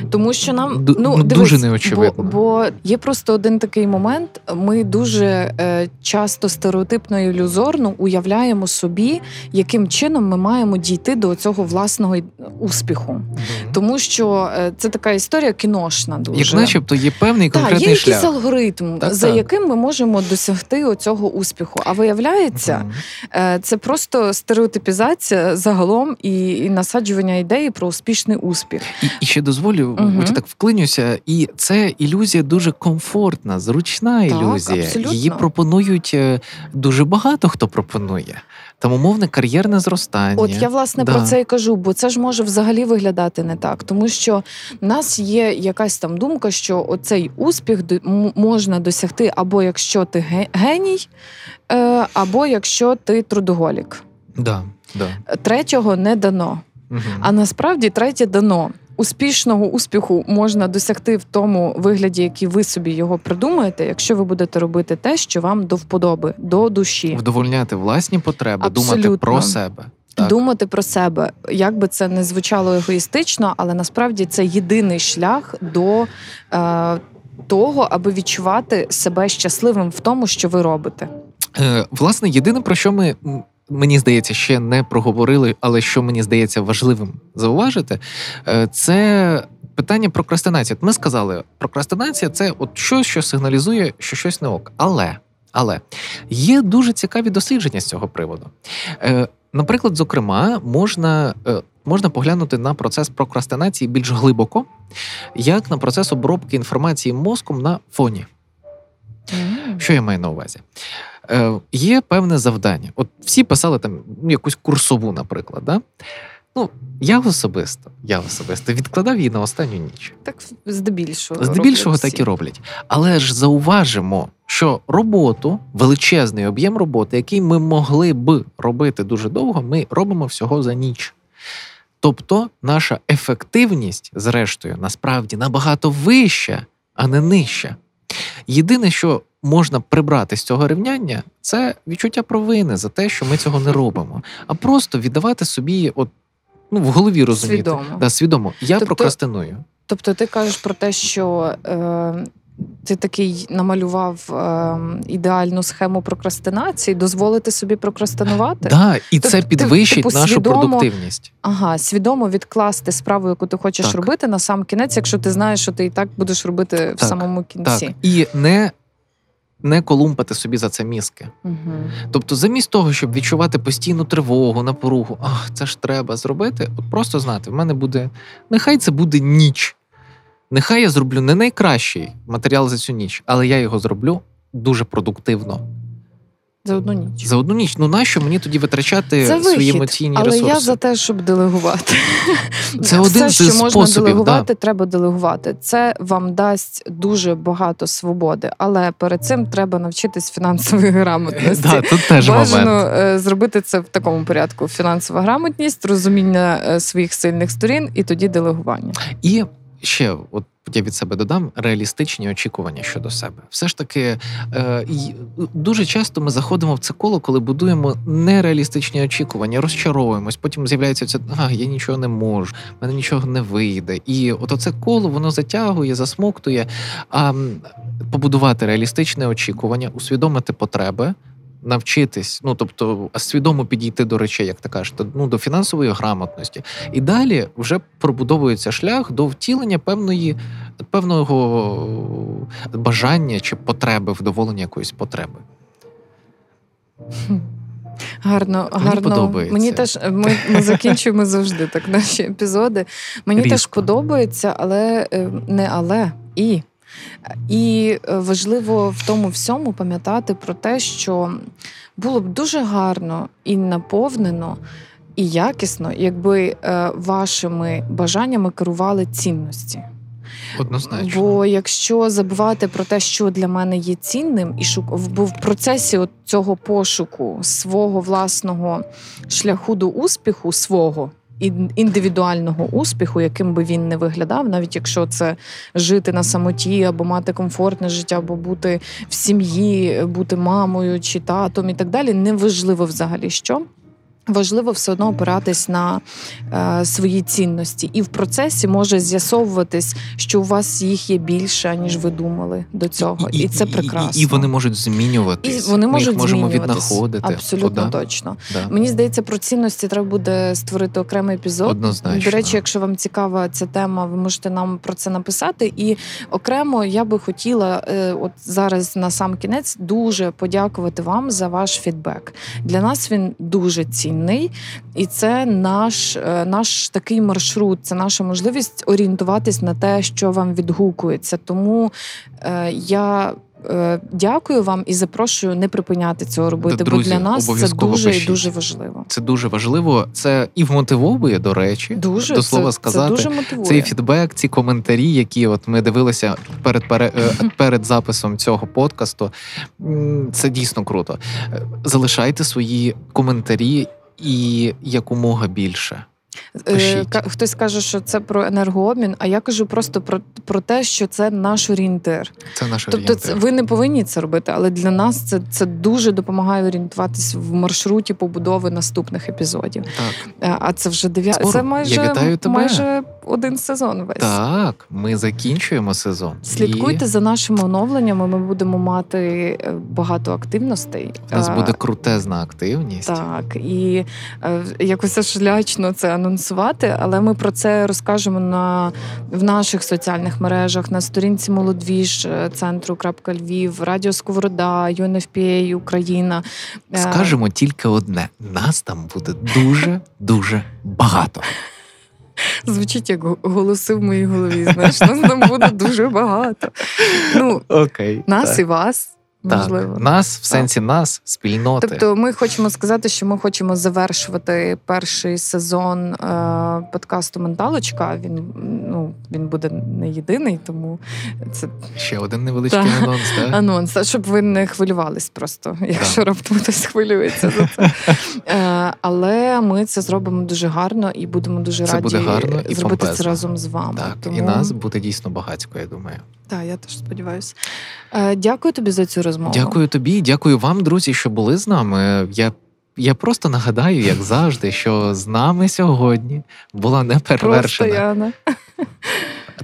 Тому що нам ну, ну дивись, дуже неочевидно. Бо, бо є просто один такий момент. Ми дуже е, часто стереотипно і ілюзорно уявляємо собі, яким чином ми маємо дійти до цього власного успіху. Mm-hmm. Тому що е, це така історія кіношна. Дуже як, начебто, є певний конкретний так, є шлях. якийсь алгоритм, так, за так. яким ми можемо досягти оцього успіху. А виявляється, mm-hmm. це просто стереотипізація загалом і, і насаджування ідеї про успішний успіх. І, і ще дозволю, uh так вклинюся, і це ілюзія дуже комфортна, зручна ілюзія. Так, Її пропонують е, дуже багато хто пропонує. Там умовне кар'єрне зростання. От я власне да. про це і кажу, бо це ж може взагалі виглядати не так, тому що в нас є якась там думка, що оцей успіх можна досягти або якщо ти геній, е, або якщо ти трудоголік. Да, да. Третього не дано. Угу. А насправді третє дано. Успішного успіху можна досягти в тому вигляді, який ви собі його придумаєте, якщо ви будете робити те, що вам до вподоби, до душі, вдовольняти власні потреби, Абсолютно. думати про себе. Так. Думати про себе, як би це не звучало егоїстично, але насправді це єдиний шлях до е, того, аби відчувати себе щасливим в тому, що ви робите. Е, Власне, єдине про що ми мені здається, ще не проговорили, але що мені здається важливим зауважити, е, це питання прокрастинації. Ми сказали, прокрастинація це от щось, що сигналізує, що щось не ок. Але але є дуже цікаві дослідження з цього приводу. Е, наприклад, зокрема, можна. Е, можна поглянути на процес прокрастинації більш глибоко, як на процес обробки інформації мозком на фоні. Що я маю на увазі? Е, Є певне завдання. От всі писали там якусь курсову, наприклад. Да? Ну, я особисто я особисто відкладав її на останню ніч. Так здебільшого. Здебільшого так і роблять. Але ж зауважимо, що роботу, величезний об'єм роботи, який ми могли б робити дуже довго, ми робимо всього за ніч. Тобто наша ефективність, зрештою, насправді набагато вища, а не нижча. Єдине, що можна прибрати з цього рівняння, це відчуття провини за те, що ми цього не робимо, а просто віддавати собі, от ну в голові розуміти. Свідомо. Да, свідомо. Я Тобто- прокрастиную. Тобто ти кажеш про те, що е, ти такий намалював е, ідеальну схему прокрастинації, дозволити собі прокрастинувати? Да, і Тобто це підвищить типу, нашу свідомо- продуктивність. Ага, свідомо відкласти справу, яку ти хочеш Так. робити на сам кінець, якщо ти знаєш, що ти і так будеш робити в самому кінці. Так, і не, не колумпати собі за це мізки. Угу. Тобто, замість того, щоб відчувати постійну тривогу, напругу, ах, це ж треба зробити, от просто знати, в мене буде. Нехай це буде ніч. Нехай я зроблю не найкращий матеріал за цю ніч, але я його зроблю дуже продуктивно. За одну ніч. За одну ніч. Ну нащо мені тоді витрачати Це свої емоційні але ресурси? я за те, щоб делегувати. Це один Все, що можна способів, делегувати, треба делегувати. Це вам дасть дуже багато свободи, але перед цим треба навчитись фінансової грамотності. Да, тут теж Бажано момент. е, зробити це в такому порядку: фінансова грамотність, розуміння е, своїх сильних сторін і тоді делегування. І ще, от я від себе додам реалістичні очікування щодо себе. Все ж таки, е, й- дуже часто ми заходимо в це коло, коли будуємо нереалістичні очікування, розчаровуємось. Потім з'являється це, а я нічого не можу, в мене нічого не вийде. І от оце коло воно затягує, засмоктує. А побудувати реалістичне очікування, усвідомити потреби. Навчитись, ну тобто свідомо підійти до речей, як ти кажеш, ну, до фінансової грамотності, і далі вже пробудовується шлях до втілення певної певного бажання чи потреби, вдоволення якоїсь потреби. Гарно, Мені гарно. подобається. Мені теж ми, ми закінчуємо завжди так наші епізоди. Мені теж подобається, але е, не але і. І е, важливо в тому всьому пам'ятати про те, що було б дуже гарно і наповнено, і якісно, якби е, вашими бажаннями керували цінності. Однозначно. Бо якщо забувати про те, що для мене є цінним, і шук... бо в процесі от цього пошуку свого власного шляху до успіху, свого індивідуального успіху, яким би він не виглядав, навіть якщо це жити на самоті, або мати комфортне життя, або бути в сім'ї, бути мамою чи татом і так далі, неважливо взагалі що. Важливо все одно опиратись на е, свої цінності, і в процесі може з'ясовуватись, що у вас їх є більше, ніж ви думали до цього, і, це прекрасно. І, вони можуть змінюватись. І вони Ми їх можемо віднаходити. Абсолютно О, да, точно. да. Мені здається, про цінності треба буде створити окремий епізод. Однозначно. До речі, якщо вам цікава ця тема, ви можете нам про це написати. І окремо я би хотіла, е, от зараз на сам кінець, дуже подякувати вам за ваш фідбек. Для нас він дуже цінний, і це наш, е, наш такий маршрут, це наша можливість орієнтуватись на те, що вам відгукується. Тому е, я. е, Дякую вам і запрошую не припиняти цього робити, Друзі, бо для нас це дуже і дуже важливо. Це дуже важливо. Це і вмотивовує, до речі, Дуже до слова це, сказати. Це дуже мотивує. Цей фідбек, ці коментарі, які от ми дивилися перед пере- е, перед записом цього подкасту, це дійсно круто. Залишайте свої коментарі і якомога більше. Е, Пишіть. Хтось каже, що це про енергообмін, а я кажу просто про, про те, що це наш орієнтир. Це наш Тобто, це, орієнтир. ви не повинні це робити, але для нас це, це дуже допомагає орієнтуватись в маршруті побудови наступних епізодів. Так, Е, А це вже дев'я... Скоро. Це Я вітаю тебе. майже один сезон весь. так, ми закінчуємо сезон. Слідкуйте І за нашими оновленнями. Ми будемо мати е, багато активностей. у нас буде крутезна активність. Так, і якось аж лячно це анонсувати, але ми про це розкажемо на в наших соціальних мережах на сторінці Молодвіж е, центру крапка Львів, Радіо Сковорода, UNFPA Україна. Е, Скажемо тільки одне: нас там буде дуже дуже багато. звучить як голоси в моїй голові. Знаєш, нас там буде дуже багато. Ну, Окей. нас і вас. Можливо. Так, нас в сенсі нас, спільноти. Тобто, ми хочемо сказати, що ми хочемо завершувати перший сезон е, подкасту Менталочка. Він ну він буде не єдиний, тому це Ще один невеличкий Так. анонс. Так? анонс. А щоб ви не хвилювались просто, якщо раптом хтось хвилюється за це. Е, але ми це зробимо дуже гарно і будемо дуже Це раді буде гарно і зробити це разом з вами. Так, тому... і нас буде дійсно багатько, я думаю. Так, я теж сподіваюся. Е, дякую тобі за цю розмову. Дякую тобі, дякую вам, друзі, що були з нами. Я, я просто нагадаю, як завжди, що з нами сьогодні була Просто неперевершена. Яна.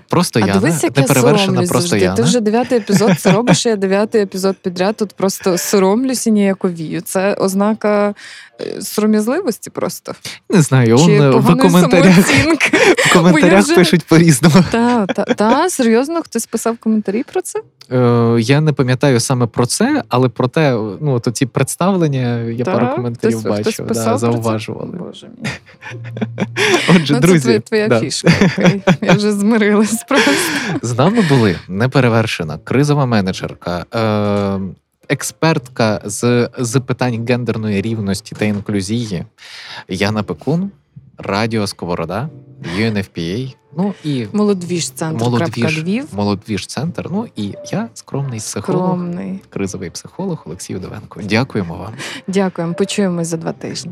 Просто А дивись, я неперевершена соромлюсь просто завжди. Яна. Ти вже дев'ятий епізод це робиш, я дев'ятий епізод підряд тут просто соромлюсь і ніяковію. Це ознака е, сором'язливості просто. Не знаю, Чи он, е, в коментарях, в коментарях вже- пишуть по-різному. Та, та, та, серйозно, хтось писав коментарі про це? Е, я не пам'ятаю саме про це, але про те, ну то ці представлення я Та, пару коментарів хтось- хтось писав да, зауважували. Боже мій. Отже, ну, друзі, це твоя, твоя да. фішка. окей. Я вже змирилась просто. З нами були неперевершена кризова менеджерка, е, експертка з, з питань гендерної рівності та інклюзії Яна Пекун, Радіо Сковорода, UNFPA, ну і Молодвіж центр. Молодвіж, Львів. Молодвіж центр. Ну і я скромний психолог, Скромний. кризовий психолог Олексій Удовенко. Дякуємо вам. Дякуємо. Почуємось за два тижні.